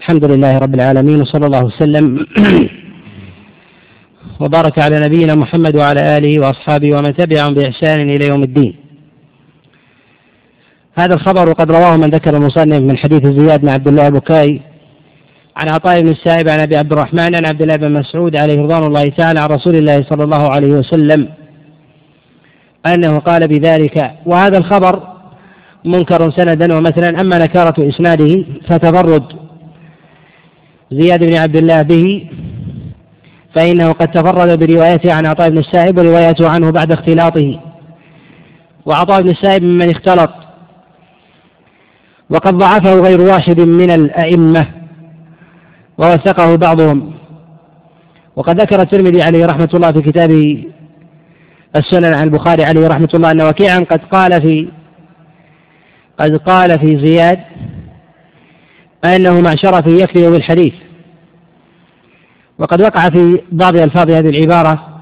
الحمد لله رب العالمين وصلى الله وسلم وبارك على نبينا محمد وعلى آله وأصحابه ومن تبعهم بإحسان إلى يوم الدين. هذا الخبر وقد رواه من ذكر المصنف من حديث زياد بن عبد الله البكائي عن عطاء بن السائب عن أبي عبد الرحمن عن عبد الله بن مسعود عليه رضوان الله تعالى عن رسول الله صلى الله عليه وسلم أنه قال بذلك وهذا الخبر منكر سندا ومثلا أما نكارة إسناده فتفرد زياد بن عبد الله به فإنه قد تفرد بروايته عن عطاء بن السائب وروايته عنه بعد اختلاطه. وعطاء بن السائب ممن اختلط. وقد ضعفه غير واحد من الأئمة ووثقه بعضهم. وقد ذكر الترمذي عليه رحمة الله في كتابه السنن عن البخاري عليه رحمة الله أن وكيعا قد قال في قد قال في زياد أنه مع شرفه يكذب بالحديث وقد وقع في بعض ألفاظ هذه العبارة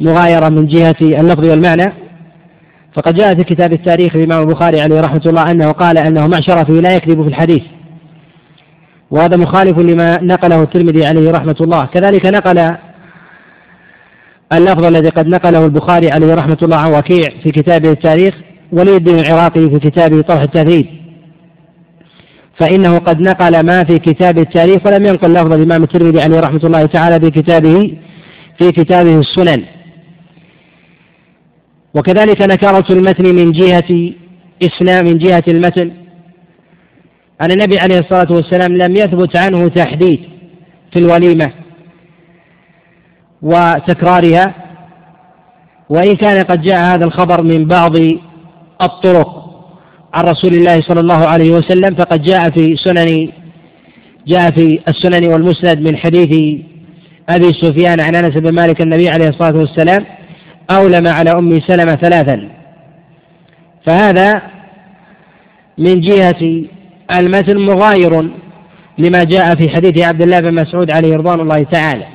مغايرة من جهة اللفظ والمعنى. فقد جاء في كتاب التاريخ الإمام البخاري عليه رحمة الله أنه قال أنه مع شرفه لا يكذب في الحديث. وهذا مخالف لما نقله الترمذي عليه رحمة الله. كذلك نقل اللفظ الذي قد نقله البخاري عليه رحمة الله عن وكيع في كتابه التاريخ ولي الدين العراقي في كتابه طرح التهذيب فإنه قد نقل ما في كتاب التاريخ ولم ينقل لفظ الإمام الترمذي عليه رحمة الله تعالى في كتابه في كتابه السنن. وكذلك نكارة المتن من جهة إسلام من جهة المتن. أن النبي عليه الصلاة والسلام لم يثبت عنه تحديد في الوليمة وتكرارها وإن كان قد جاء هذا الخبر من بعض الطرق. عن رسول الله صلى الله عليه وسلم فقد جاء في سنن جاء في السنن والمسند من حديث أبي سفيان عن أنس بن مالك النبي عليه الصلاة والسلام أولم على أم سلمة ثلاثا. فهذا من جهة المتن مغاير لما جاء في حديث عبد الله بن مسعود عليه رضوان الله تعالى.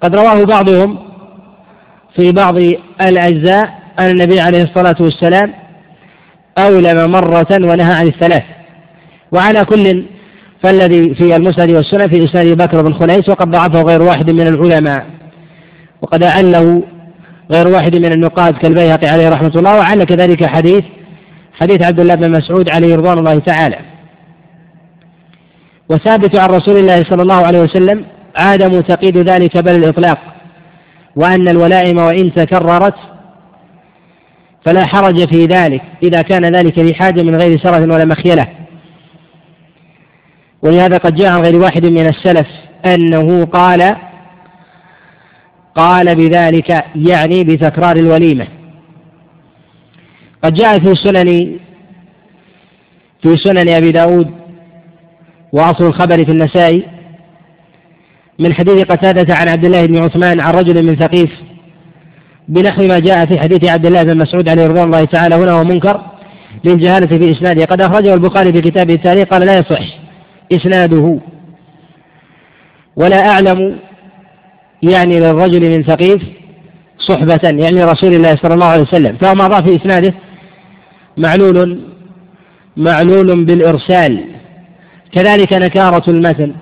قد رواه بعضهم في بعض الأجزاء أن النبي عليه الصلاة والسلام أولم مرة ونهى عن الثلاث. وعلى كل فالذي في المسند والسنن في إسناد بكر بن خنيس وقد ضعفه غير واحد من العلماء. وقد أعله غير واحد من النقاد كالبيهقي عليه رحمة الله وعل كذلك حديث حديث عبد الله بن مسعود عليه رضوان الله تعالى. وثابت عن رسول الله صلى الله عليه وسلم عدم تقييد ذلك بل الإطلاق وأن الولائم وإن تكررت فلا حرج في ذلك إذا كان ذلك لحاجة من غير سرف ولا مخيلة. ولهذا قد جاء عن غير واحد من السلف أنه قال قال بذلك يعني بتكرار الوليمة. قد جاء في سنن في سنن أبي داود وأصل الخبر في النسائي من حديث قتادة عن عبد الله بن عثمان عن رجل من ثقيف بنحو ما جاء في حديث عبد الله بن مسعود عليه رضوان الله تعالى هنا ومنكر للجهالة في إسناده. قد أخرجه البخاري في كتابه التاريخ قال لا يصح إسناده. ولا أعلم يعني للرجل من ثقيف صحبة يعني رسول الله صلى الله عليه وسلم. فهو ما في إسناده معلول معلول بالإرسال. كذلك نكارة المتن.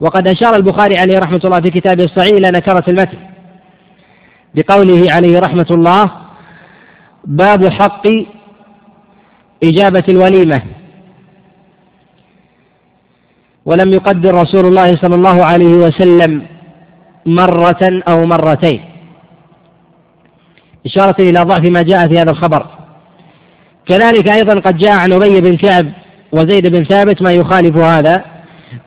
وقد أشار البخاري عليه رحمة الله في كتابه الصحيح إلى نكارة المتن. بقوله عليه رحمة الله باب حق إجابة الوليمة. ولم يقدر رسول الله صلى الله عليه وسلم مرة أو مرتين. إشارة إلى ضعف ما جاء في هذا الخبر. كذلك أيضا قد جاء عن أبي بن كعب وزيد بن ثابت ما يخالف هذا.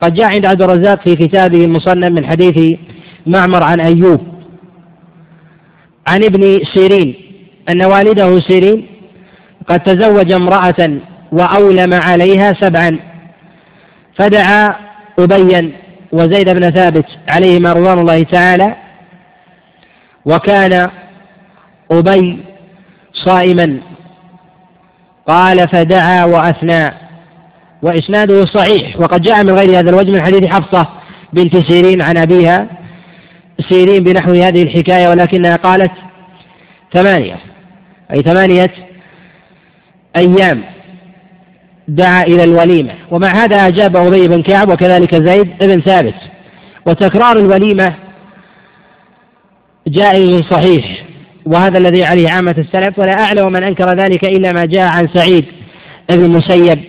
قد جاء عند عبد الرزاق في كتابه المصنف من حديث معمر عن أيوب. عن ابن سيرين أن والده سيرين قد تزوج امرأة وأولم عليها سبعا فدعا أبيا وزيد بن ثابت عليهما رضوان الله تعالى وكان أبي صائما. قال فدعا وأثنى وإسناده صحيح وقد جاء من غير هذا الوجه من حديث حفصة بنت سيرين عن أبيها. سيرين بنحو هذه الحكاية ولكنها قالت ثمانية أي ثمانية أيام دعا إلى الوليمة. ومع هذا أجاب أبي بن كعب وكذلك زيد بن ثابت. وتكرار الوليمة جائز صحيح وهذا الذي عليه عامة السلف ولا أعلم من أنكر ذلك إلا ما جاء عن سعيد بن المسيب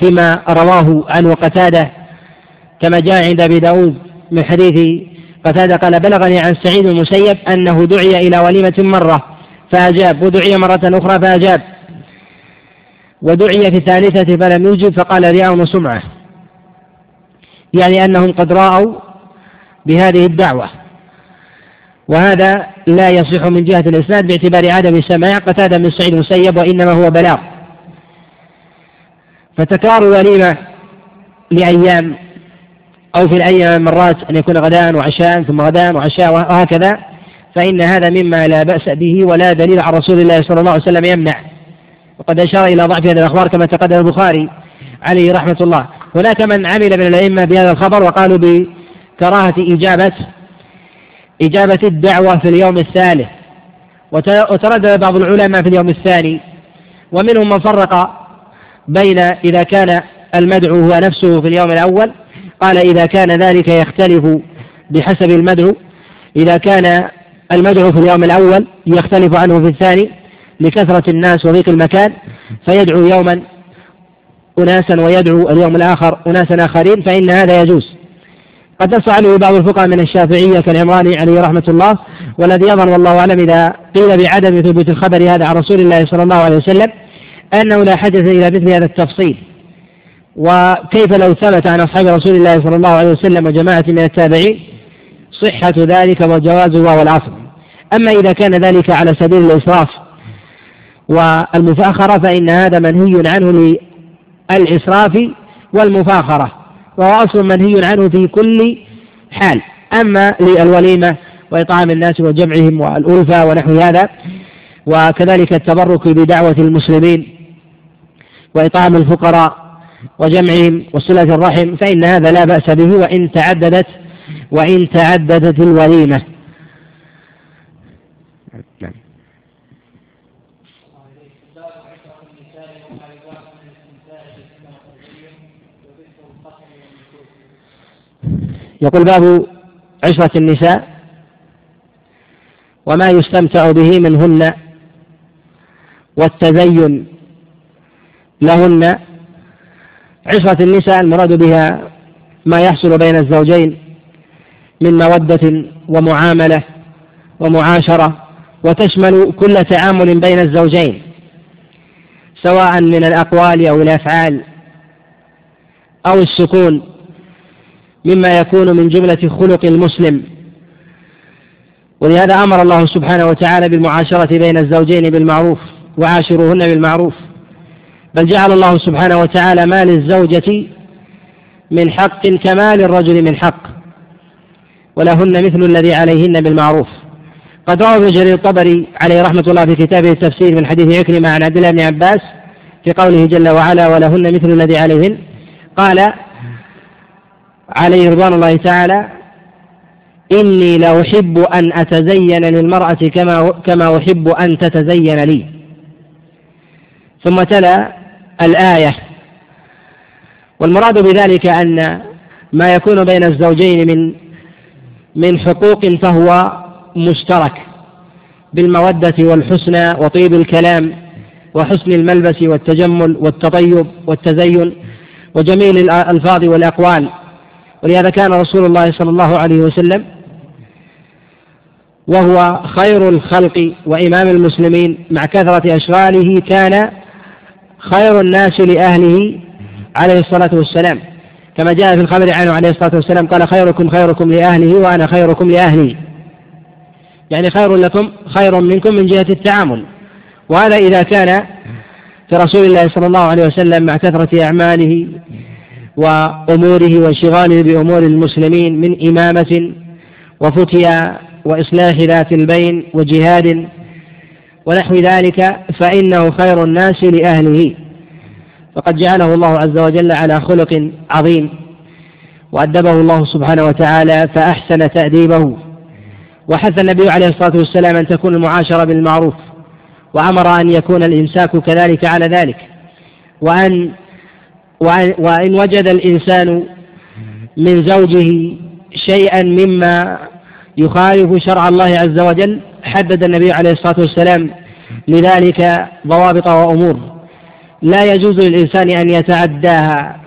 فيما رواه عنه قتادة كما جاء عند أبي داود من حديث قتادة قال بلغني عن سعيد المسيب أنه دعي إلى وليمة مرة فأجاب ودعي مرة أخرى فأجاب. ودعي في الثالثة فلم يجب فقال رياء وسمعة. يعني أنهم قد رأوا بهذه الدعوة. وهذا لا يصح من جهة الإسناد باعتبار عدم السماع قتادة من سعيد المسيب وإنما هو بلاغ. فتكرار الوليمة لأيام أو في الأيام مرات أن يكون غداء وعشاء ثم غداء وعشاء وهكذا فإن هذا مما لا بأس به ولا دليل عن رسول الله صلى الله عليه وسلم يمنع. وقد أشار إلى ضعف هذه الأخبار كما تقدم البخاري عليه رحمة الله. هناك من عمل من الأئمة بهذا الخبر وقالوا بكراهة إجابة إجابة الدعوة في اليوم الثالث. وتردد بعض العلماء في اليوم الثاني. ومنهم من فرق بين إذا كان المدعو هو نفسه في اليوم الأول قال إذا كان ذلك يختلف بحسب المدعو إذا كان المدعو في اليوم الأول يختلف عنه في الثاني لكثرة الناس وضيق المكان فيدعو يوما أناسا ويدعو اليوم الآخر أناسا آخرين فإن هذا يجوز. قد نص عليه بعض الفقهاء من الشافعية كالعمراني عليه رحمة الله والذي يظهر والله أعلم إذا قيل بعدم ثبوت الخبر هذا عن رسول الله صلى الله عليه وسلم أنه لا حدث إلى مثل هذا التفصيل. وكيف لو ثبت عن أصحاب رسول الله صلى الله عليه وسلم وجماعة من التابعين صحة ذلك وجوازه وهو الأصل أما إذا كان ذلك على سبيل الإسراف والمفاخرة فإن هذا منهي عنه للإسراف والمفاخرة وهو أصل منهي عنه في كل حال. أما للوليمة وإطعام الناس وجمعهم والألفة ونحو هذا وكذلك التبرك بدعوة المسلمين وإطعام الفقراء وجمعهم وصلة الرحم فإن هذا لا بأس به وإن تعددت وإن تعددت الوليمة نعم. يقول باب عشرة النساء وما يستمتع به منهن والتزين لهن عشرة النساء المراد بها ما يحصل بين الزوجين من مودة ومعاملة ومعاشرة وتشمل كل تعامل بين الزوجين سواء من الأقوال أو الأفعال أو السكون مما يكون من جملة خلق المسلم. ولهذا أمر الله سبحانه وتعالى بالمعاشرة بين الزوجين بالمعروف وعاشروهن بالمعروف. بل جعل الله سبحانه وتعالى ما للزوجة من حق كما للرجل من حق ولهن مثل الذي عليهن بالمعروف. قد روى ابن جرير الطبري عليه رحمة الله في كتابه التفسير من حديث عكرمة عن عبد الله بن عباس في قوله جل وعلا ولهن مثل الذي عليهن. قال عليه رضوان الله تعالى إني لأحب أن أتزين للمرأة كما كما أحب أن تتزين لي. ثم تلا الآية. والمراد بذلك أن ما يكون بين الزوجين من من حقوق فهو مشترك بالمودة والحسنى وطيب الكلام وحسن الملبس والتجمل والتطيب والتزين وجميل الألفاظ والأقوال. ولهذا كان رسول الله صلى الله عليه وسلم وهو خير الخلق وإمام المسلمين مع كثرة أشغاله كان خير الناس لأهله عليه الصلاة والسلام. كما جاء في الخبر عنه عليه الصلاة والسلام قال خيركم خيركم لأهله وأنا خيركم لأهلي. يعني خير لكم خير منكم من جهة التعامل. وهذا إذا كان في رسول الله صلى الله عليه وسلم مع كثرة أعماله وأموره وانشغاله بأمور المسلمين من إمامة وفتيا وإصلاح ذات البين وجهاد ونحو ذلك فإنه خير الناس لأهله. فقد جعله الله عز وجل على خلق عظيم. وأدبه الله سبحانه وتعالى فأحسن تأديبه. وحث النبي عليه الصلاة والسلام أن تكون المعاشرة بالمعروف. وأمر أن يكون الإمساك كذلك على ذلك. وأن وإن وجد الإنسان من زوجه شيئا مما يخالف شرع الله عز وجل حدد النبي عليه الصلاة والسلام لذلك ضوابط وأمور. لا يجوز للإنسان أن يتعداها.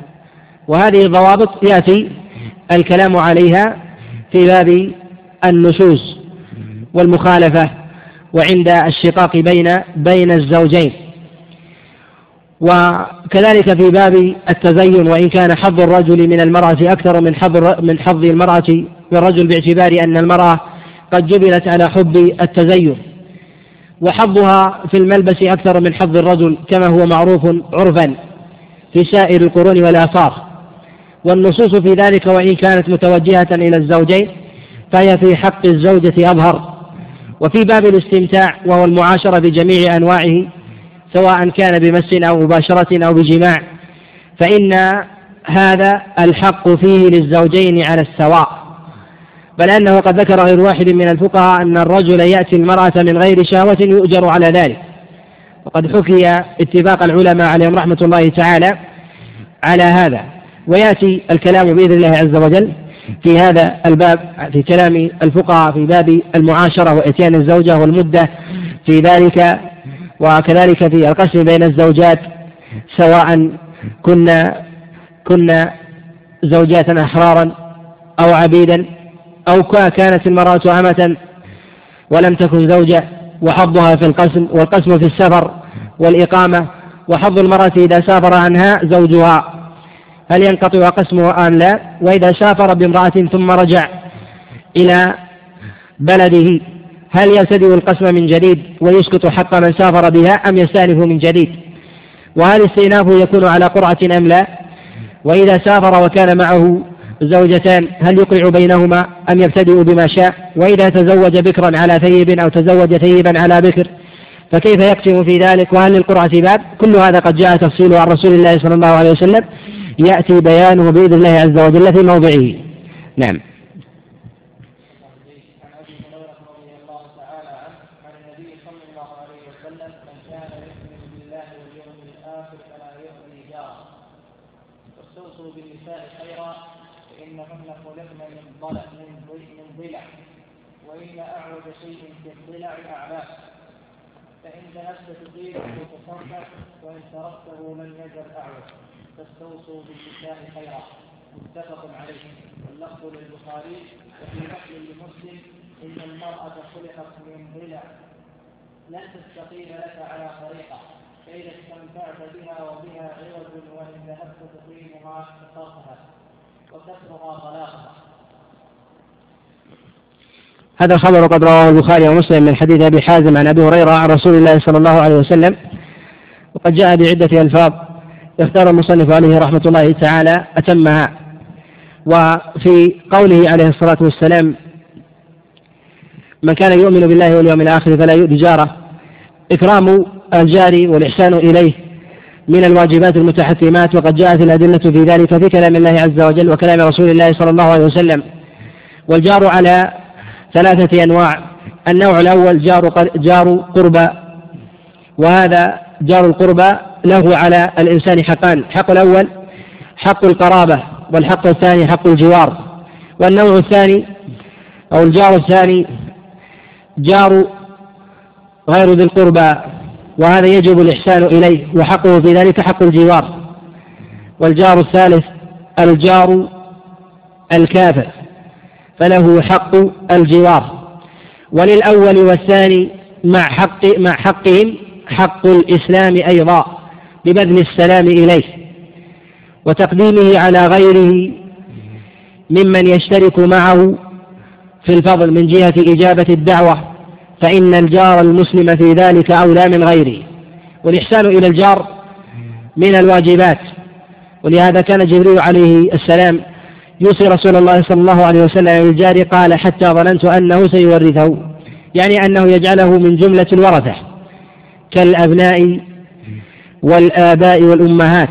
وهذه الضوابط يأتي الكلام عليها في باب النشوز والمخالفة وعند الشقاق بين بين الزوجين. وكذلك في باب التزين وإن كان حظ الرجل من المرأة أكثر من حظ من حظ المرأة بالرجل باعتبار أن المرأة قد جبلت على حب التزين وحظها في الملبس أكثر من حظ الرجل كما هو معروف عرفا في سائر القرون والآثار. والنصوص في ذلك وإن كانت متوجهة إلى الزوجين فهي في حق الزوجة أظهر. وفي باب الاستمتاع وهو المعاشرة بجميع أنواعه سواء كان بمس أو مباشرة أو بجماع فإن هذا الحق فيه للزوجين على السواء. بل أنه قد ذكر غير واحد من الفقهاء أن الرجل يأتي المرأة من غير شهوة يؤجر على ذلك. وقد حكي اتفاق العلماء عليهم رحمة الله تعالى على هذا. ويأتي الكلام بإذن الله عز وجل في هذا الباب في كلام الفقهاء في باب المعاشرة وإتيان الزوجة والمدة في ذلك وكذلك في القسم بين الزوجات سواء كنا كنا زوجات أحرارا أو عبيدا. أو كانت المرأة أمة ولم تكن زوجة وحظها في القسم والقسم في السفر والإقامة وحظ المرأة إذا سافر عنها زوجها. هل ينقطع قسمه أم لا؟ وإذا سافر بامرأة ثم رجع إلى بلده هل يبتدئ القسم من جديد ويسقط حق من سافر بها أم يستأنف من جديد؟ وهل استئنافه يكون على قرعة أم لا؟ وإذا سافر وكان معه زوجتان هل يقرع بينهما أم يبتدئ بما شاء؟ وإذا تزوج بكرا على ثيب أو تزوج ثيبا على بكر فكيف يقسم في ذلك؟ وهل للقرعة باب؟ كل هذا قد جاء تفصيله عن رسول الله صلى الله عليه وسلم. يأتي بيانه بإذن الله عز وجل في موضعه. نعم. وإن تركته لم يزل أعوج. فاستوصوا بالنساء خيرا. متفق عليه. واللفظ للبخاري وفي لفظ لمسلم إن المرأة خلقت من ضلع. لن تستقيم لك على طريقة. فإذا استمتعت بها وبها عوض وإن ذهبت تقيمها كسرتها هذا الخبر قد رواه البخاري ومسلم من حديث أبي حازم عن أبي هريرة عن رسول الله صلى الله عليه وسلم. وقد جاء بعدة ألفاظ يختار المصنف عليه رحمة الله تعالى أتمها. وفي قوله عليه الصلاة والسلام من كان يؤمن بالله واليوم الآخر فلا يؤذي جاره. إكرام الجار والإحسان إليه. من الواجبات المتحتمات وقد جاءت الأدلة في ذلك في كلام الله عز وجل وكلام رسول الله صلى الله عليه وسلم. والجار على ثلاثة أنواع. النوع الأول جار جار قربى وهذا جار القربى له على الإنسان حقان. الحق الأول حق القرابة والحق الثاني حق الجوار. والنوع الثاني أو الجار الثاني جار غير ذي القربى. وهذا يجب الإحسان إليه وحقه في ذلك حق الجوار. والجار الثالث الجار الكافر فله حق الجوار. وللأول والثاني مع حق مع حقهم حق الإسلام أيضا ببذل السلام إليه وتقديمه على غيره ممن يشترك معه في الفضل من جهة إجابة الدعوة فإن الجار المسلم في ذلك أولى من غيره والإحسان إلى الجار من الواجبات. ولهذا كان جبريل عليه السلام يوصي رسول الله صلى الله عليه وسلم بالجار قال حتى ظننت أنه سيورثه. يعني أنه يجعله من جملة الورثة. كالأبناء والآباء والأمهات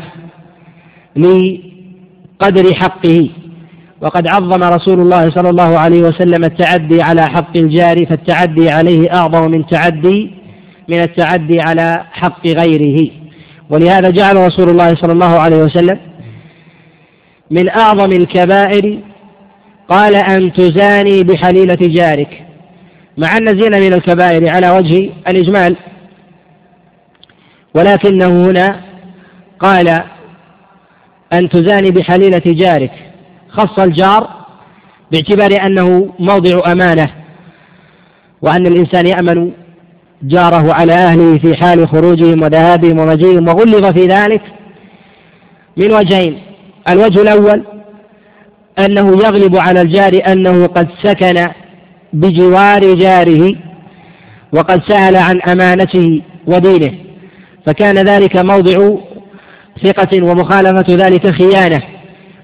لقدر حقه. وقد عظم رسول الله صلى الله عليه وسلم التعدي على حق الجار فالتعدي عليه أعظم من تعدي من التعدي على حق غيره. ولهذا جعل رسول الله صلى الله عليه وسلم من أعظم الكبائر قال أن تزاني بحليلة جارك. مع أن الزنا من الكبائر على وجه الإجمال ولكنه هنا قال أن تزاني بحليلة جارك. خص الجار باعتبار أنه موضع أمانة وأن الإنسان يأمن جاره على أهله في حال خروجهم وذهابهم ومجيئهم وغلظ في ذلك من وجهين. الوجه الأول أنه يغلب على الجار أنه قد سكن بجوار جاره وقد سأل عن أمانته ودينه فكان ذلك موضع ثقة ومخالفة ذلك خيانة.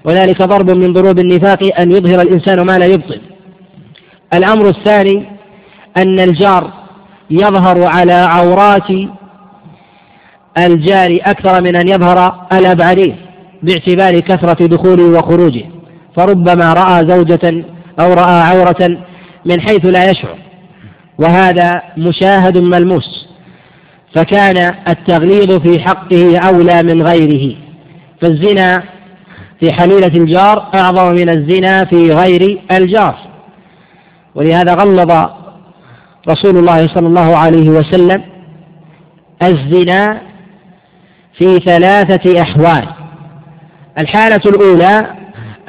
وذلك ضرب من ضروب النفاق أن يظهر الإنسان ما لا يبطل. الأمر الثاني أن الجار يظهر على عورات الجار أكثر من أن يظهر الأبعدين باعتبار كثرة دخوله وخروجه. فربما رأى زوجة أو رأى عورة من حيث لا يشعر وهذا مشاهد ملموس. فكان التغليظ في حقه أولى من غيره. فالزنا في حليلة الجار أعظم من الزنا في غير الجار. ولهذا غلظ رسول الله صلى الله عليه وسلم الزنا في ثلاثة أحوال. الحالة الأولى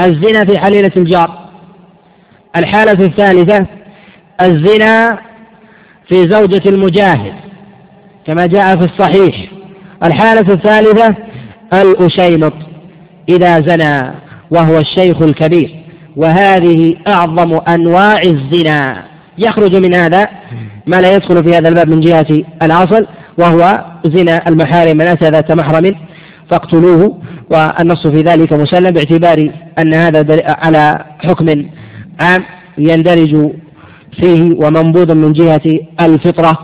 الزنا في حليلة الجار. الحالة الثالثة الزنا في زوجة المجاهد كما جاء في الصحيح. الحالة الثالثة الأشيمط. إذا زنى وهو الشيخ الكبير. وهذه أعظم أنواع الزنا. يخرج من هذا ما لا يدخل في هذا الباب من جهة الأصل وهو زنا المحارم من أتى ذات محرم فاقتلوه والنص في ذلك مسلم باعتبار أن هذا على حكم عام يندرج فيه ومنبوذ من جهة الفطرة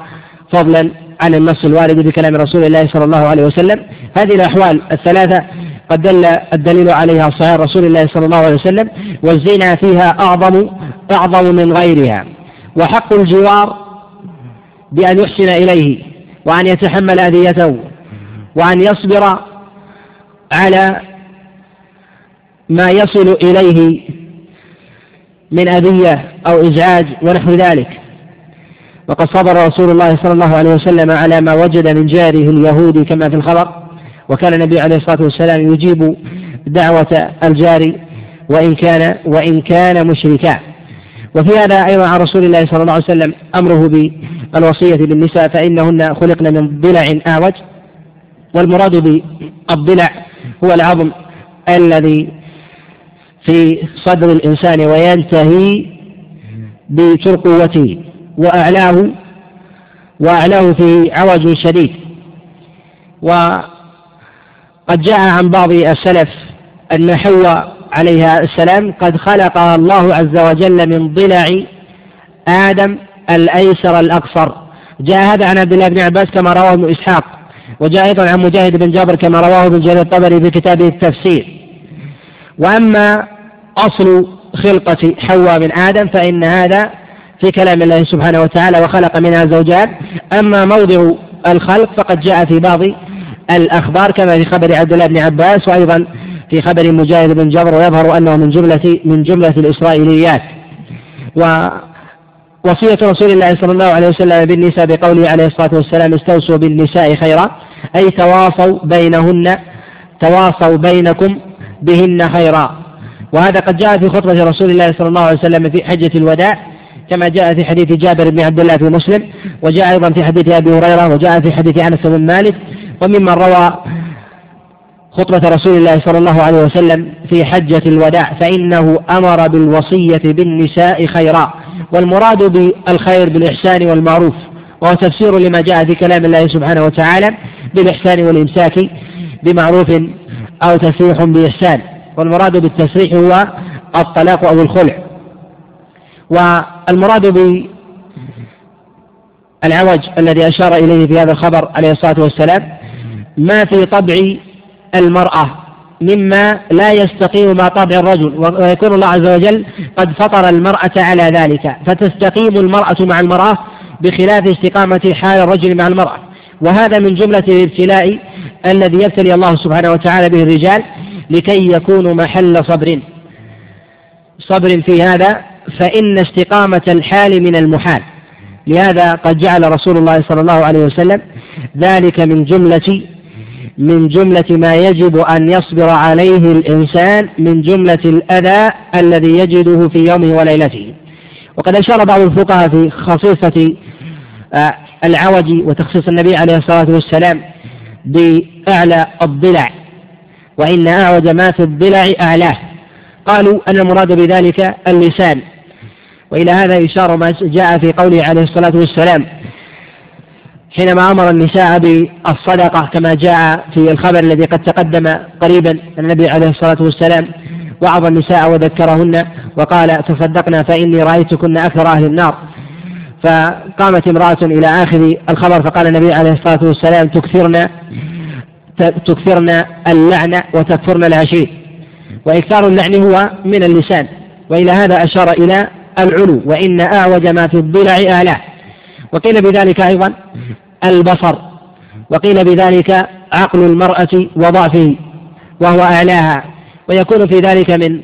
فضلا عن النص الوارد بكلام رسول الله صلى الله عليه وسلم. هذه الأحوال الثلاثة قد دل الدليل عليها صحيح رسول الله صلى الله عليه وسلم والزنا فيها أعظم أعظم من غيرها. وحق الجوار بأن يحسن إليه وأن يتحمل أذيته وأن يصبر على ما يصل إليه من أذية أو إزعاج ونحو ذلك. وقد صبر رسول الله صلى الله عليه وسلم على ما وجد من جاره اليهودي كما في الخبر. وكان النبي عليه الصلاة والسلام يجيب دعوة الجار وإن كان وإن كان مشركا. وفي هذا أيضا عن رسول الله صلى الله عليه وسلم أمره بالوصية بالنساء فإنهن خلقن من ضلع أعوج. والمراد بالضلع هو العظم الذي في صدر الإنسان وينتهي بترقوته وأعلاه وأعلاه في عوج شديد. وقد جاء عن بعض السلف أن حواء عليها السلام قد خلقها الله عز وجل من ضلع آدم الأيسر الأقصر. جاء هذا عن عبد الله بن عباس كما رواه ابن إسحاق وجاء أيضا عن مجاهد بن جابر كما رواه ابن جرير الطبري في كتابه التفسير. وأما أصل خلقة حواء من آدم فإن هذا في كلام الله سبحانه وتعالى وخلق منها زوجات أما موضع الخلق فقد جاء في بعض الأخبار كما في خبر عبد الله بن عباس وأيضا في خبر مجاهد بن جبر ويظهر أنه من جملة من جملة الإسرائيليات. ووصية رسول الله صلى الله عليه وسلم بالنساء بقوله عليه الصلاة والسلام استوصوا بالنساء خيرا. أي تواصوا بينهن تواصوا بينكم بهن خيرا. وهذا قد جاء في خطبة رسول الله صلى الله عليه وسلم في حجة الوداع كما جاء في حديث جابر بن عبد الله في مسلم وجاء أيضا في حديث أبي هريرة وجاء في حديث أنس بن مالك وممن روى خطبة رسول الله صلى الله عليه وسلم في حجة الوداع فإنه أمر بالوصية بالنساء خيرا والمراد بالخير بالإحسان والمعروف وهو تفسير لما جاء في كلام الله سبحانه وتعالى بالإحسان والإمساك بمعروف أو تسريح بإحسان والمراد بالتسريح هو الطلاق أو الخلع. والمراد بالعوج الذي أشار إليه في هذا الخبر عليه الصلاة والسلام ما في طبع المرأة مما لا يستقيم مع طبع الرجل ويكون الله عز وجل قد فطر المرأة على ذلك. فتستقيم المرأة مع المرأة بخلاف استقامة حال الرجل مع المرأة. وهذا من جملة الابتلاء الذي يبتلي الله سبحانه وتعالى به الرجال لكي يكونوا محل صبر. صبر في هذا فإن استقامة الحال من المحال. لهذا قد جعل رسول الله صلى الله عليه وسلم ذلك من جملة من جملة ما يجب أن يصبر عليه الإنسان من جملة الأذى الذي يجده في يومه وليلته. وقد أشار بعض الفقهاء في خصيصة آه، العوج وتخصيص النبي عليه الصلاة والسلام بأعلى الضلع وإن أعوج ما في الضلع أعلاه. قالوا أن المراد بذلك اللسان. وإلى هذا إشارة ما جاء في قوله عليه الصلاة والسلام حينما أمر النساء بالصدقة كما جاء في الخبر الذي قد تقدم قريبا النبي عليه الصلاة والسلام وعظ النساء وذكرهن وقال تصدقنا فإني رأيتكن أكثر أهل النار. فقامت امرأة إلى آخر الخبر فقال النبي عليه الصلاة والسلام تكثرن تكثرن اللعنة وتكفرن العشير. وإكثار اللعن هو من اللسان وإلى هذا أشار إلى العلو وإن أعوج ما في الضلع آلاه وقيل بذلك أيضا البصر وقيل بذلك عقل المرأة وضعفه وهو أعلاها ويكون في ذلك من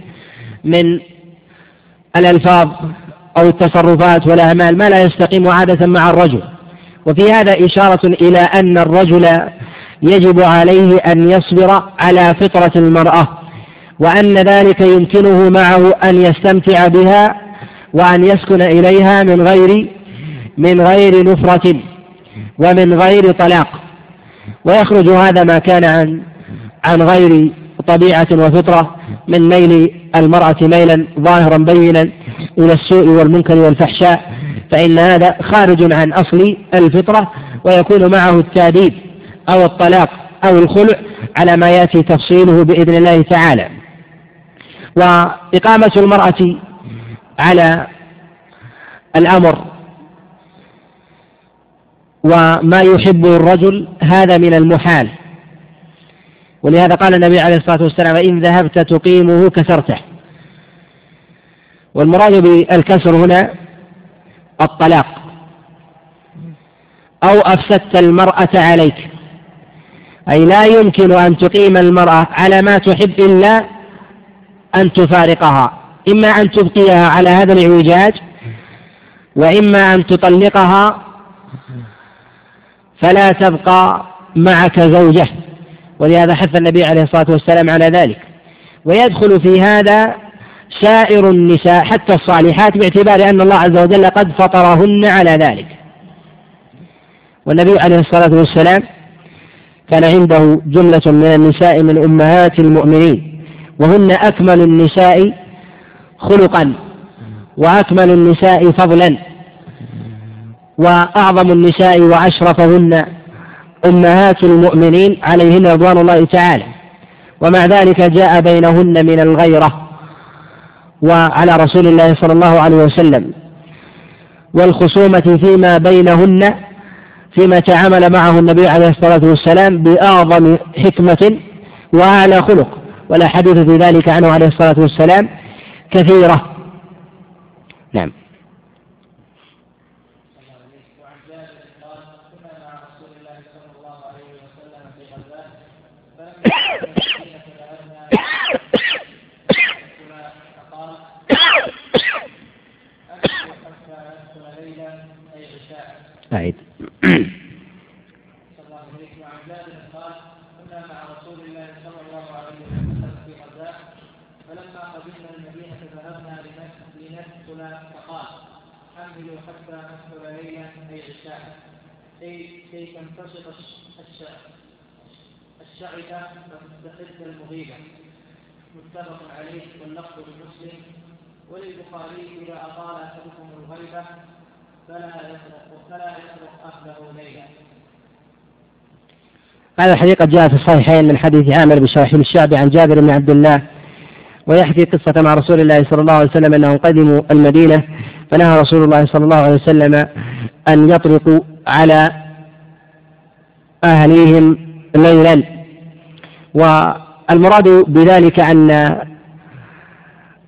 من الألفاظ أو التصرفات والأعمال ما لا يستقيم عادة مع الرجل. وفي هذا إشارة إلى أن الرجل يجب عليه أن يصبر على فطرة المرأة وأن ذلك يمكنه معه أن يستمتع بها وأن يسكن إليها من غير من غير نفرة ومن غير طلاق. ويخرج هذا ما كان عن عن غير طبيعة وفطرة من ميل المرأة ميلا ظاهرا بينا إلى السوء والمنكر والفحشاء فإن هذا خارج عن أصل الفطرة ويكون معه التأديب أو الطلاق أو الخلع على ما يأتي تفصيله بإذن الله تعالى. وإقامة المرأة على الأمر وما يحبه الرجل هذا من المحال. ولهذا قال النبي عليه الصلاة والسلام إن ذهبت تقيمه كسرته والمراد بالكسر هنا الطلاق. أو أفسدت المرأة عليك. أي لا يمكن أن تقيم المرأة على ما تحب إلا أن تفارقها. إما أن تبقيها على هذا الإعوجاج وإما أن تطلقها فلا تبقى معك زوجة. ولهذا حث النبي عليه الصلاة والسلام على ذلك. ويدخل في هذا سائر النساء حتى الصالحات باعتبار أن الله عز وجل قد فطرهن على ذلك. والنبي عليه الصلاة والسلام كان عنده جملة من النساء من أمهات المؤمنين وهن أكمل النساء خلقا وأكمل النساء فضلا. وأعظم النساء وأشرفهن أمهات المؤمنين عليهن رضوان الله تعالى. ومع ذلك جاء بينهن من الغيرة وعلى رسول الله صلى الله عليه وسلم. والخصومة فيما بينهن فيما تعامل معه النبي عليه الصلاة والسلام بأعظم حكمة وأعلى خلق. ولا حديث في ذلك عنه عليه الصلاة والسلام كثيرة. أعيد حملوا حتى أسفل ليلا أي عشاء كي كي تنتصف الشعثة وتستحد المغيبة متفق عليه واللفظ لمسلم وللبخاري إذا أطال أحدكم الغيبة هذا الحديث قد جاء في الصحيحين من حديث عامر بن شرحيل الشعبي عن جابر بن عبد الله ويحكي قصة مع رسول الله صلى الله عليه وسلم أنهم قدموا المدينة فنهى رسول الله صلى الله عليه وسلم أن يطرقوا على أهليهم ليلا. والمراد بذلك أن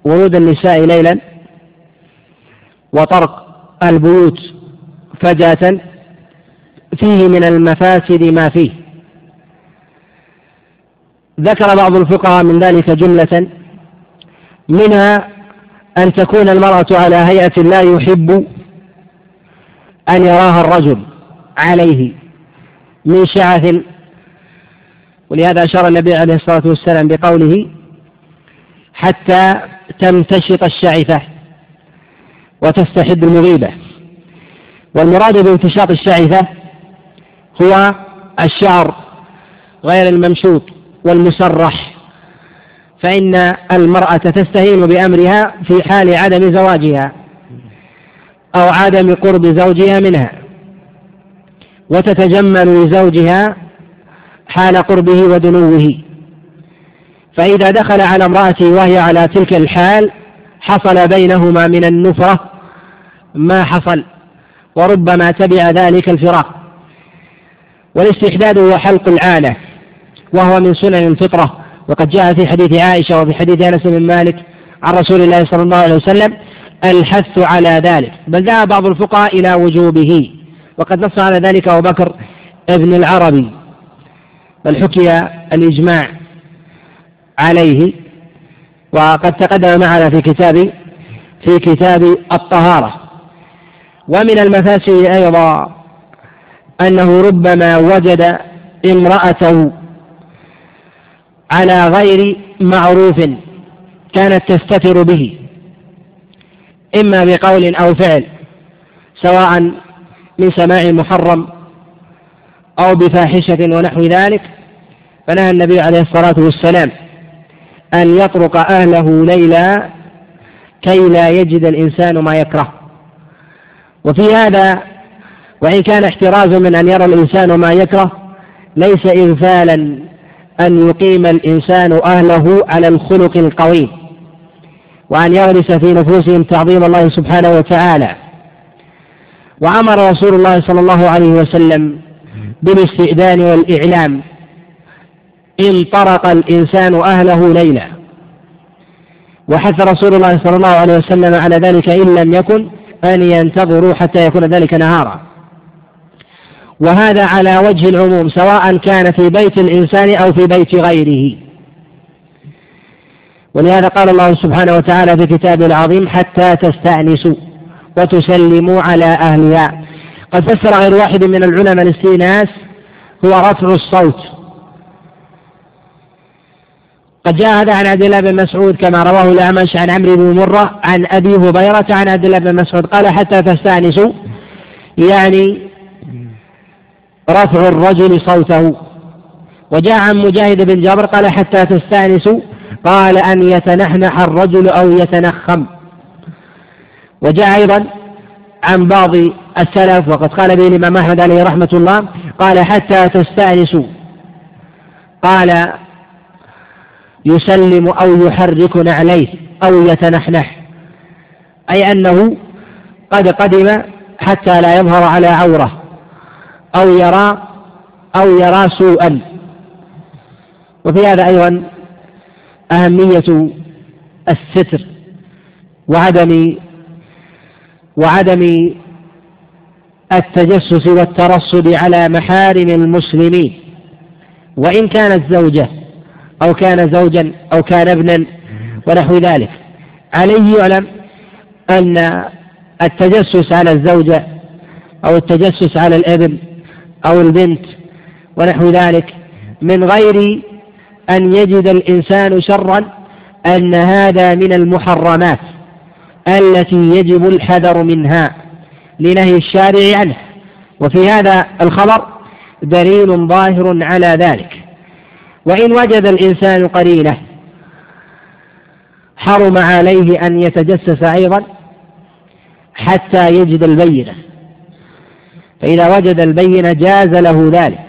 ورود النساء ليلا وطرق البيوت فجأة فيه من المفاسد ما فيه. ذكر بعض الفقهاء من ذلك جملة منها أن تكون المرأة على هيئة لا يحب أن يراها الرجل عليه من شعث. ولهذا أشار النبي عليه الصلاة والسلام بقوله حتى تمتشط الشعثة. وتستحد المغيبة. والمراد بامتشاط الشعثة هو الشعر غير الممشوط والمسرح فإن المرأة تستهين بأمرها في حال عدم زواجها أو عدم قرب زوجها منها وتتجمل لزوجها حال قربه ودنوه. فإذا دخل على امرأته وهي على تلك الحال حصل بينهما من النفرة ما حصل وربما تبع ذلك الفراق. والاستحداد هو حلق العانة وهو من سنن الفطرة. وقد جاء في حديث عائشة وفي حديث أنس بن مالك عن رسول الله صلى الله عليه وسلم الحث على ذلك. بل ذهب بعض الفقهاء إلى وجوبه. وقد نص على ذلك أبو بكر ابن العربي. بل حكي الإجماع عليه. وقد تقدم معنا في كتاب في كتاب الطهارة. ومن المفاسد أيضا أنه ربما وجد امرأته على غير معروف كانت تستتر به إما بقول أو فعل سواء من سماع محرم أو بفاحشة ونحو ذلك. فنهى النبي عليه الصلاة والسلام أن يطرق أهله ليلا كي لا يجد الإنسان ما يكره. وفي هذا وإن كان احتراز من أن يرى الإنسان ما يكره ليس إغفالا أن يقيم الإنسان أهله على الخلق القويم وأن يغرس في نفوسهم تعظيم الله سبحانه وتعالى. وأمر رسول الله صلى الله عليه وسلم بالاستئذان والإعلام. إن طرق الإنسان أهله ليلا. وحث رسول الله صلى الله عليه وسلم على ذلك إن لم يكن أن ينتظروا حتى يكون ذلك نهارا. وهذا على وجه العموم سواء كان في بيت الإنسان أو في بيت غيره. ولهذا قال الله سبحانه وتعالى في كتابه العظيم حتى تستأنسوا وتسلموا على أهلها. قد فسر غير واحد من العلماء الاستئناس هو رفع الصوت. قد جاء هذا عن عبد الله بن مسعود كما رواه الأعمش عن عمرو بن مرة عن أبي هريرة عن عبد الله بن مسعود قال حتى تستأنسوا يعني رفع الرجل صوته. وجاء عن مجاهد بن جابر قال حتى تستأنسوا قال أن يتنحنح الرجل أو يتنخم. وجاء أيضا عن بعض السلف وقد قال به الإمام أحمد عليه رحمة الله قال حتى تستأنسوا. قال يسلم أو يحرك عليه أو يتنحنح. أي أنه قد قدم حتى لا يظهر على عورة أو يرى أو يرى سوءا. وفي هذا أيضا أهمية الستر وعدم وعدم التجسس والترصد على محارم المسلمين. وإن كانت زوجة أو كان زوجا أو كان ابنا ونحو ذلك. عليه يعلم أن التجسس على الزوجة أو التجسس على الابن أو البنت ونحو ذلك من غير أن يجد الإنسان شرا أن هذا من المحرمات التي يجب الحذر منها لنهي الشارع عنه. وفي هذا الخبر دليل ظاهر على ذلك. وإن وجد الإنسان قرينة حرم عليه أن يتجسس أيضا حتى يجد البينة. فإذا وجد البينة جاز له ذلك.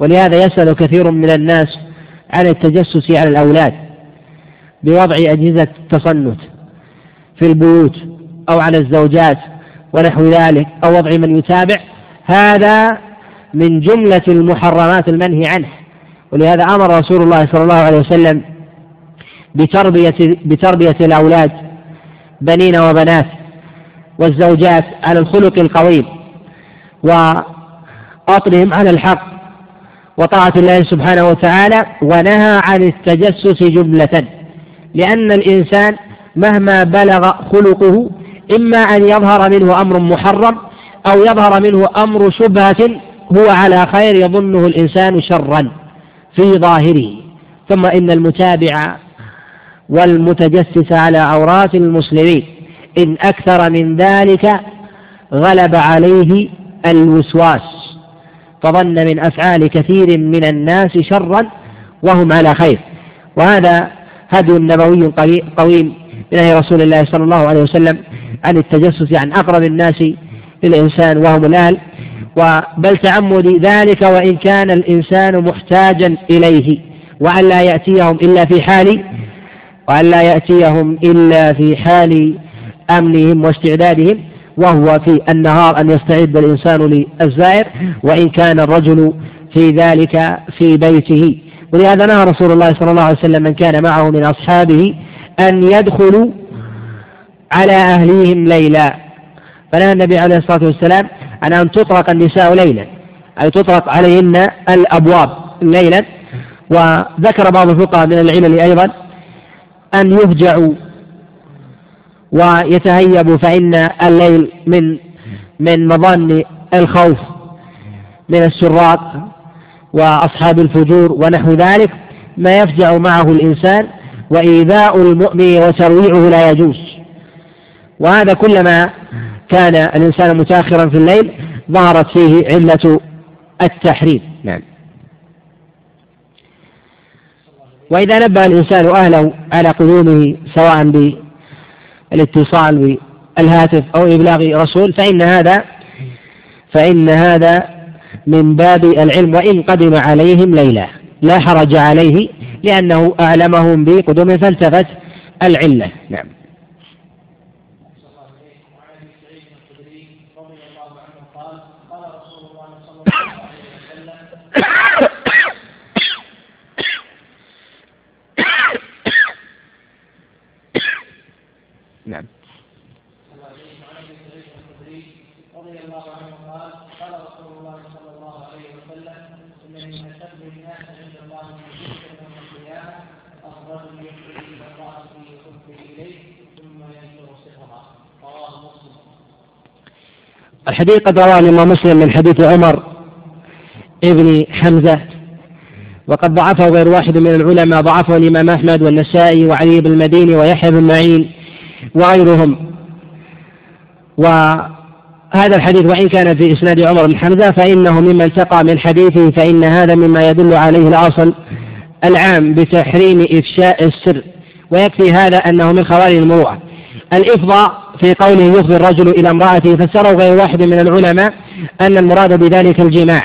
ولهذا يسأل كثير من الناس عن التجسس على الأولاد بوضع أجهزة التصنت في البيوت أو على الزوجات ونحو ذلك أو وضع من يتابع. هذا من جملة المحرمات المنهي عنه. ولهذا أمر رسول الله صلى الله عليه وسلم بتربية بتربية الأولاد بنين وبنات والزوجات على الخلق القويم وأطرهم على الحق وطاعة الله سبحانه وتعالى ونهى عن التجسس جملة لأن الإنسان مهما بلغ خلقه إما أن يظهر منه أمر محرم أو يظهر منه أمر شبهة هو على خير يظنه الإنسان شرا. في ظاهره ثم إن المتابع والمتجسس على عورات المسلمين إن أكثر من ذلك غلب عليه الوسواس فظن من أفعال كثير من الناس شرا وهم على خير. وهذا هدي نبوي قويم بنهي رسول الله صلى الله عليه وسلم عن التجسس عن أقرب الناس للإنسان وهم الأهل بل تعمد ذلك وإن كان الإنسان محتاجا إليه وأن لا يأتيهم إلا في حال وأن لا يأتيهم إلا في حال أمنهم واستعدادهم وهو في النهار أن يستعد الإنسان للزائر وإن كان الرجل في ذلك في بيته. ولهذا نهى رسول الله صلى الله عليه وسلم من كان معه من أصحابه أن يدخلوا على أهليهم ليلا. فنهى النبي عليه الصلاة والسلام عن أن تطرق النساء ليلا أي تطرق عليهن الأبواب ليلا. وذكر بعض الفقهاء من العلل أيضا أن يفجعوا ويتهيبوا فإن الليل من من مظان الخوف من السراق وأصحاب الفجور ونحو ذلك ما يفجع معه الإنسان. وإيذاء المؤمن وترويعه لا يجوز. وهذا كلما كان الإنسان متأخرا في الليل ظهرت فيه علة التحريم. نعم. وإذا نبه الإنسان أهله على قدومه سواء بالاتصال بالهاتف أو إبلاغ رسول فإن هذا فإن هذا من باب العلم وإن قدم عليهم ليلة. لا حرج عليه لأنه أعلمهم بقدومه فالتفت العلة. نعم رضي الله عنه قال قال رسول الله صلى الله عليه وسلم ان من اشد الناس عند الله من يوم القيامه الرجل يخرج إلى امراته يخفي اليه ثم ينشر صفرا رواه مسلم الحديث قد رواه الإمام مسلم من حديث عمر ابن حمزة وقد ضعفه غير واحد من العلماء ضعفه الإمام أحمد والنسائي وعلي بن المديني ويحيى بن معين وغيرهم. وهذا الحديث وإن كان في إسناد عمر بن حمزة فإنه مما التقى من حديثه فإن هذا مما يدل عليه الأصل العام بتحريم إفشاء السر ويكفي هذا أنه من خوارج المروءة. الإفضاء في قوله يفضي الرجل إلى امرأته فسره غير واحد من العلماء أن المراد بذلك الجماع.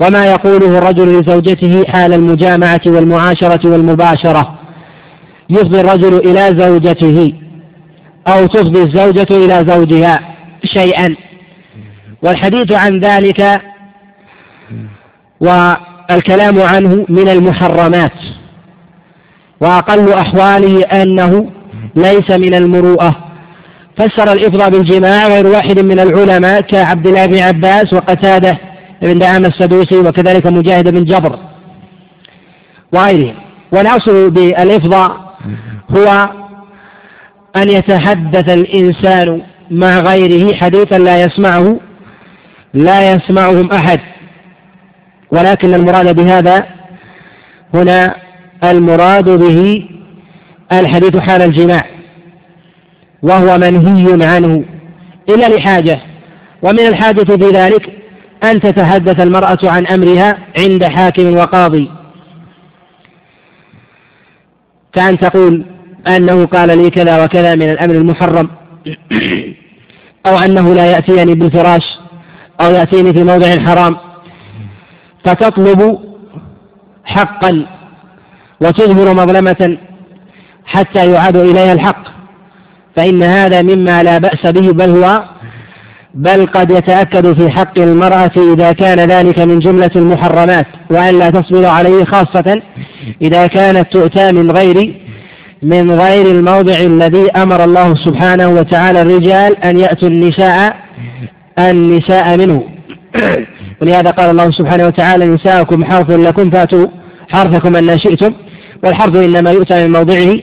وما يقوله الرجل لزوجته حال المجامعة والمعاشرة والمباشرة. يفضي الرجل إلى زوجته أو تفضي الزوجة إلى زوجها شيئا. والحديث عن ذلك والكلام عنه من المحرمات. وأقل أحواله أنه ليس من المروءة. فسر الإفضاء بالجماع غير واحد من العلماء كعبد الله بن عباس وقتادة بن دعام السدوسي وكذلك مجاهد بن جبر وغيرهم. والأصل بالإفضاء هو أن يتحدث الإنسان مع غيره حديثا لا يسمعه لا يسمعهم أحد. ولكن المراد بهذا هنا المراد به الحديث حال الجماع. وهو منهي عنه. إلا لحاجة ومن الحاجة في ذلك أن تتحدث المرأة عن أمرها عند حاكم وقاضي. كأن تقول أنه قال لي كذا وكذا من الأمر المحرم. أو أنه لا يأتيني بالفراش أو يأتيني في موضع حرام. فتطلب حقا وتظهر مظلمة حتى يعاد إليها الحق. فإن هذا مما لا بأس به بل هو بل قد يتأكد في حق المرأة إذا كان ذلك من جملة المحرمات وأن لا تصبر عليه خاصة إذا كانت تؤتى من غير من غير الموضع الذي أمر الله سبحانه وتعالى الرجال أن يأتوا النساء النساء منه. ولهذا قال الله سبحانه وتعالى نساءكم حرث لكم فاتوا حرثكم أن شئتم والحرث إنما يؤتى من موضعه.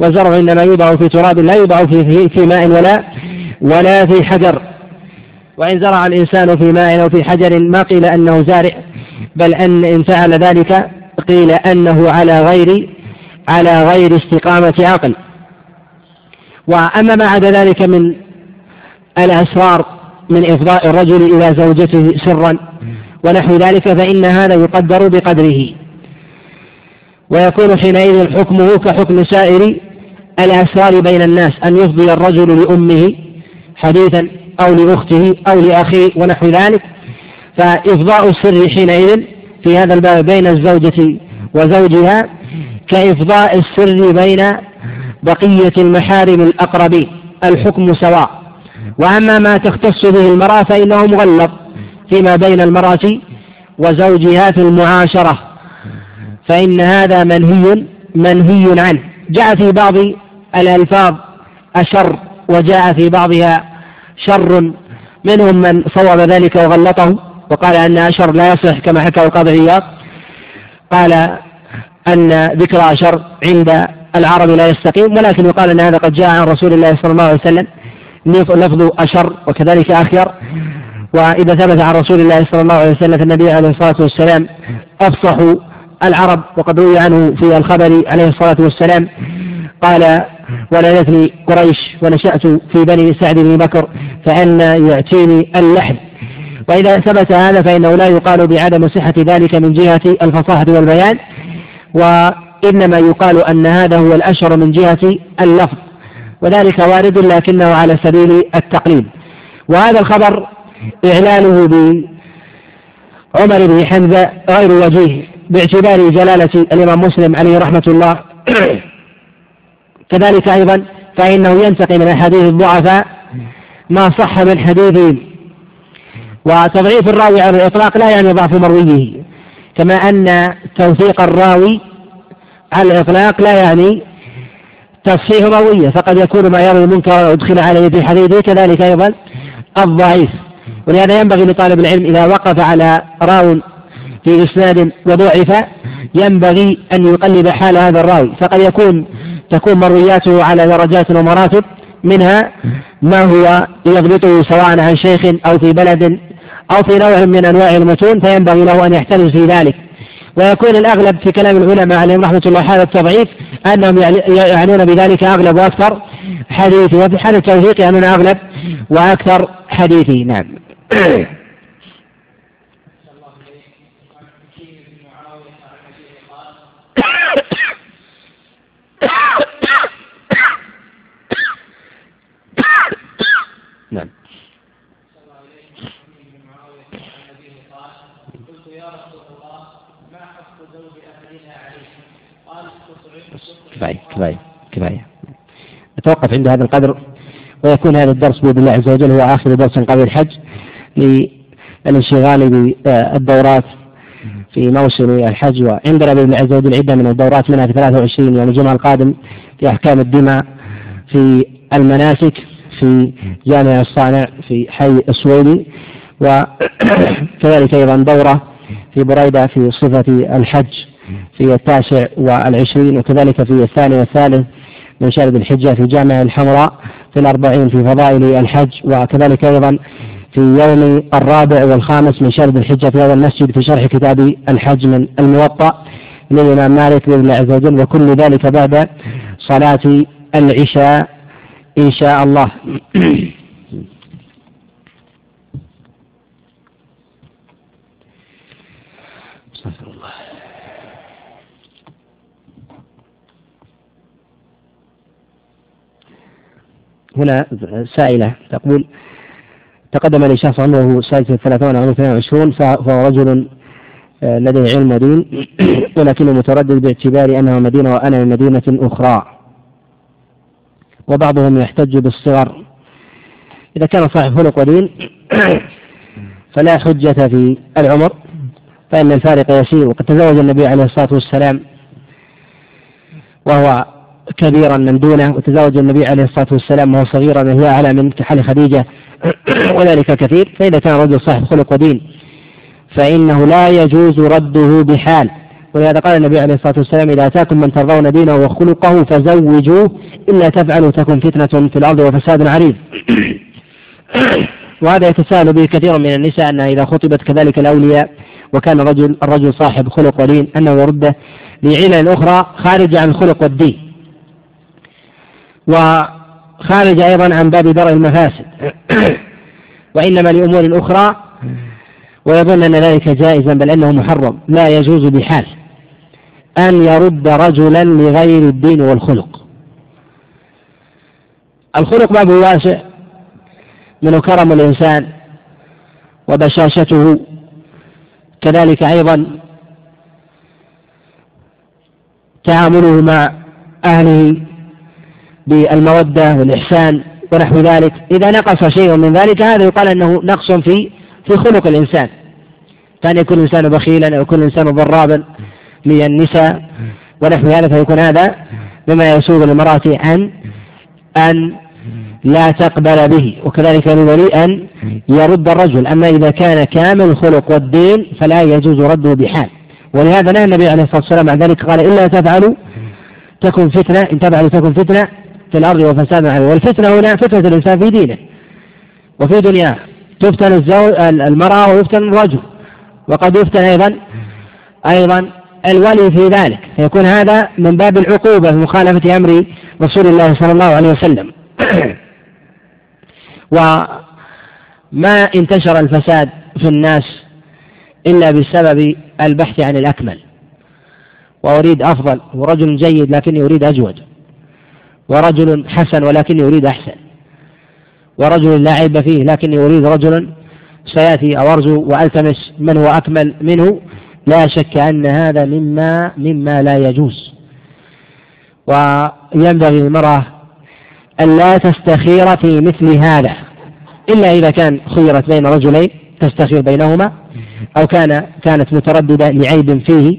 والزرع إنما يوضع في تراب لا يوضع في, في ماء ولا ولا في حجر. وإن زرع الإنسان في ماء أو في حجر ما قيل أنه زارع بل أن إن فعل ذلك قيل أنه على غير على غير استقامة عقل. وأما ما عدا ذلك من الأسرار من إفضاء الرجل إلى زوجته سرا ونحو ذلك فإن هذا يقدر بقدره. ويكون حينئذ حكمه كحكم سائر الأسرار بين الناس أن يفضي الرجل لأمه حديثا أو لأخته أو لأخيه ونحو ذلك. فإفضاء السر حينئذ في هذا الباب بين الزوجة وزوجها كإفضاء السر بين بقية المحارم الأقربين الحكم سواء. وأما ما تختص به المرأة فإنه مغلظ فيما بين المرأة وزوجها في المعاشرة فإن هذا منهي منهي عنه. جاء في بعض الألفاظ أشر وجاء في بعضها شر. منهم من صوب ذلك وغلطه وقال أن أشر لا يصح كما حكى القاضي عياض قال أن ذكر أشر عند العرب لا يستقيم ولكن يقال أن هذا قد جاء عن رسول الله صلى الله عليه وسلم. لفظ أشر وكذلك أخير. وإذا ثبت عن رسول الله صلى الله عليه وسلم فالنبي عليه الصلاة والسلام أفصح العرب وقد روي عنه في الخبر عليه الصلاة والسلام. قال ولدتني قريش ونشأت في بني سعد بن بكر فأن يأتيني اللحم. وإذا ثبت هذا فإنه لا يقال بعدم صحة ذلك من جهة الفصاحة والبيان وإنما يقال أن هذا هو الأشهر من جهة اللفظ وذلك وارد لكنه على سبيل التقليد. وهذا الخبر إعلانه بعمر بن حمزة غير وجيه باعتبار جلالة الإمام مسلم عليه رحمة الله. كذلك أيضا فإنه ينتقي من أحاديث الضعفاء ما صح من حديثهم وتضعيف الراوي على الإطلاق لا يعني ضعف مرويه كما أن توثيق الراوي على الإطلاق لا يعني تصحيح مروية فقد يكون ما يروي المنكر أدخل عليه في حديثه كذلك أيضا الضعيف. ولهذا ينبغي لطالب العلم إذا وقف على راو في إسناد وضعف ينبغي أن يقلب حال هذا الراوي فقد يكون تكون مروياته على درجات ومراتب منها ما هو يضبطه سواء عن شيخ أو في بلد أو في نوع من أنواع المتون فينبغي له أن يحترز في ذلك. ويكون الأغلب في كلام العلماء عليهم رحمة الله هذا التضعيف أنهم يعنون بذلك أغلب وأكثر حديثي وفي حال التوثيق يعنون أغلب وأكثر حديثي. نعم. كفاية كفاية كفاية. نتوقف عند هذا القدر ويكون هذا الدرس بإذن الله عز وجل هو آخر درس قبل الحج للانشغال بالدورات في موسم الحج وعندنا بإذن الله عز وجل عدة من الدورات منها في 23 يوم الجمعة القادم في أحكام الدماء في المناسك في جامع الصانع في حي السويدي وكذلك أيضا دورة في بريدة في صفة الحج في التاسع والعشرين وكذلك في الثاني والثالث من شهر الحجة في جامع الحمراء في الأربعين في فضائل الحج وكذلك أيضا في يوم الرابع والخامس من شهر الحجة في هذا المسجد في شرح كتاب الحج من الموطأ للإمام مالك بإذن الله عز وجل وكل ذلك بعد صلاة العشاء إن شاء الله. هنا سائلة تقول تقدم لي شخص عمره سادس الثلاثون أو 22 فهو رجل آه، لديه علم دين ولكنه متردد باعتبار أنه مدينة وأنا من مدينة أخرى. وبعضهم يحتج بالصغر. إذا كان صاحب خلق ودين فلا حجة في العمر فإن الفارق يسير. وقد تزوج النبي عليه الصلاة والسلام وهو كبيرا من دونه وتزوج النبي عليه الصلاة والسلام وهو صغيرا وهي أعلى من حال خديجة. وذلك كثير. فإذا كان رجل صاحب خلق ودين فإنه لا يجوز رده بحال. ولهذا قال النبي عليه الصلاة والسلام إذا أتاكم من ترضون دينه وخلقه فزوجوه إلا تفعلوا تكن فتنة في الأرض وفساد عريض. وهذا يتساءل به كثير من النساء أنها إذا خطبت كذلك الأولياء وكان الرجل الرجل صاحب خلق ودين أنه يرده لعلل أخرى خارجة عن الخلق والدين وخارج أيضا عن باب درء المفاسد. وإنما لأمور أخرى ويظن أن ذلك جائزا بل أنه محرم لا يجوز بحال أن يرد رجلا لغير الدين والخلق. الخلق باب واسع منه كرم الإنسان وبشاشته. كذلك أيضا تعامله مع أهله بالمودة والإحسان ونحو ذلك. إذا نقص شيء من ذلك هذا يقال أنه نقص في في خلق الإنسان. كان يكون الإنسان بخيلا أو يكون الإنسان ضرابا للنساء ونحو هذا فيكون هذا مما يسوغ للمرأة عن أن لا تقبل به. وكذلك للولي أن يرد الرجل. أما إذا كان كامل الخلق والدين فلا يجوز رده بحال. ولهذا نهى النبي عليه الصلاة والسلام عن ذلك. قال إلا تفعلوا تكن فتنة إن تفعلوا تكن فتنة. في الأرض وفساد عليه والفتنة هنا فتنة الإنسان في دينه وفي دنياه. تفتن الزوج المرأة ويفتن الرجل. وقد يفتن أيضا أيضا الولي في ذلك. فيكون هذا من باب العقوبة في مخالفة أمر رسول الله صلى الله عليه وسلم. وما انتشر الفساد في الناس إلا بسبب البحث عن الأكمل. وأريد أفضل ورجل جيد لكني أريد أجود ورجل حسن ولكني أريد أحسن. ورجل لا عيب فيه لكني أريد رجلا سيأتي أو أرجو وألتمس من هو أكمل منه. لا شك أن هذا مما مما لا يجوز. وينبغي للمرأة أن لا تستخير في مثل هذا. إلا إذا كان خيرت بين رجلين تستخير بينهما أو كان كانت مترددة لعيب فيه.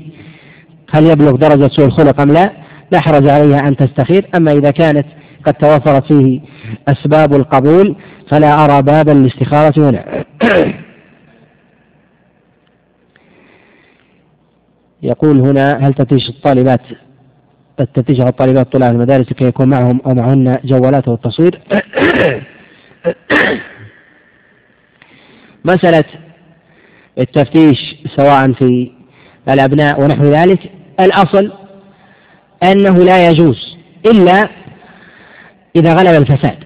هل يبلغ درجة سوء الخلق أم لا؟ لا حرج عليها أن تستخير أما إذا كانت قد توفرت فيه أسباب القبول فلا أرى بابا للاستخارة هنا. يقول هنا هل تفتيش الطالبات تفتيش الطالبات طلاب المدارس لكي يكون معهم أو معهن جوالات والتصوير مسألة التفتيش سواء في الأبناء ونحو ذلك الأصل أنه لا يجوز إلا إذا غلب الفساد.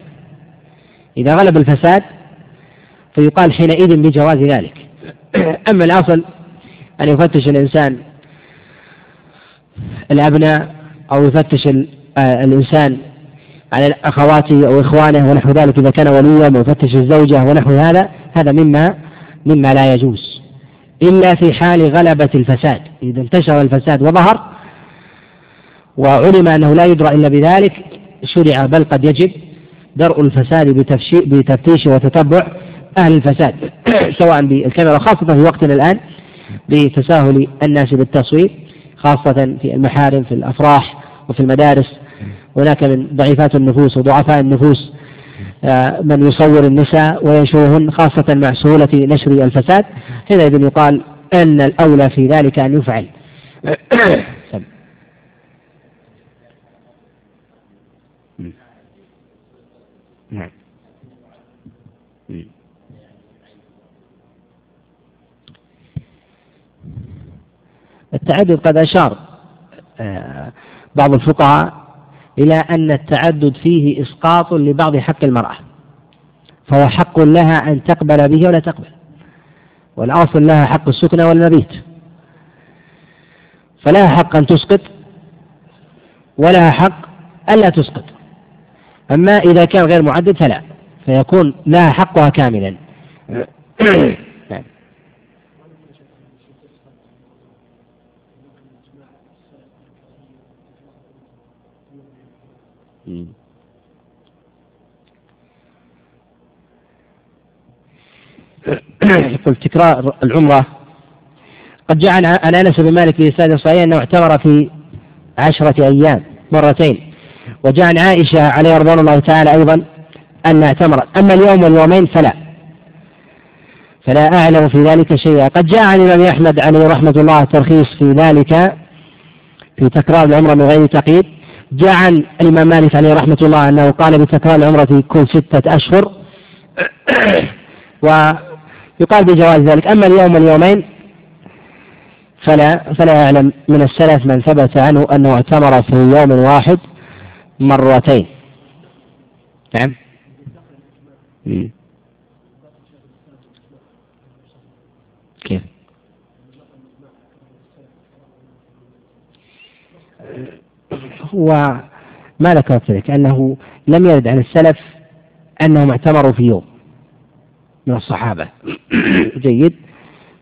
إذا غلب الفساد فيقال حينئذ بجواز ذلك. أما الأصل أن يفتش الإنسان الأبناء أو يفتش آه، الإنسان على أخواته أو إخوانه ونحو ذلك إذا كان وليا ويفتش الزوجة ونحو هذا هذا مما مما لا يجوز. إلا في حال غلبة الفساد. إذا انتشر الفساد وظهر وعلم أنه لا يدرى إلا بذلك شرع بل قد يجب درء الفساد بتفتيش وتتبع أهل الفساد سواء بالكاميرا خاصة في وقتنا الآن بتساهل الناس بالتصوير خاصة في المحارم في الأفراح وفي المدارس. هناك من ضعيفات النفوس وضعفاء النفوس آه، من يصور النساء وينشرهن خاصة مع سهولة نشر الفساد. حينئذ يقال أن الأولى في ذلك أن يفعل نعم التعدد قد أشار آه، بعض الفقهاء إلى أن التعدد فيه إسقاط لبعض حق المرأة فهو حق لها أن تقبل به ولا تقبل والأصل لها حق السكنى والمبيت فلها حق أن تسقط ولها حق ألا تسقط أما إذا كان غير معدد فلا فيكون لها حقها كاملا. يقول تكرار العمرة. قد جاء عن أنس بن مالك في إسناد صحيح أنه اعتمر في عشرة أيام مرتين. وجاء عن عائشة عليه رضوان الله تعالى أيضا أنها اعتمرت أما اليوم واليومين فلا. فلا أعلم في ذلك شيئا. قد جاء عن الإمام أحمد عليه رحمة الله ترخيص في ذلك في تكرار العمرة من غير تقييد. جاء عن الإمام مالك عليه رحمة الله أنه قال بتكرار العمرة كل ستة أشهر. ويقال بجواز ذلك. أما اليوم واليومين فلا فلا أعلم من السلف من ثبت عنه أنه اعتمر في يوم واحد مرتين. نعم. هو ما ذكرت لك أنه لم يرد عن السلف أنهم اعتمروا في يوم من الصحابة. جيد.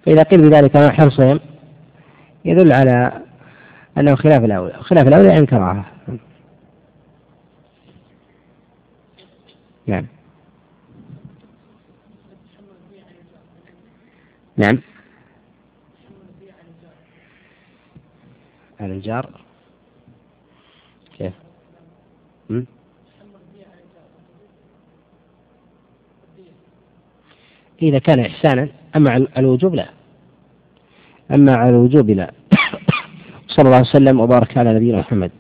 فإذا قيل بذلك عن حرصهم يدل على أنه خلاف الأولى خلاف الأولى يعني كراهة نعم. نعم. على الجار. إذا كان إحسانا أما على الوجوب لا. أما على الوجوب لا. صلى الله عليه وسلم وبارك على نبينا محمد.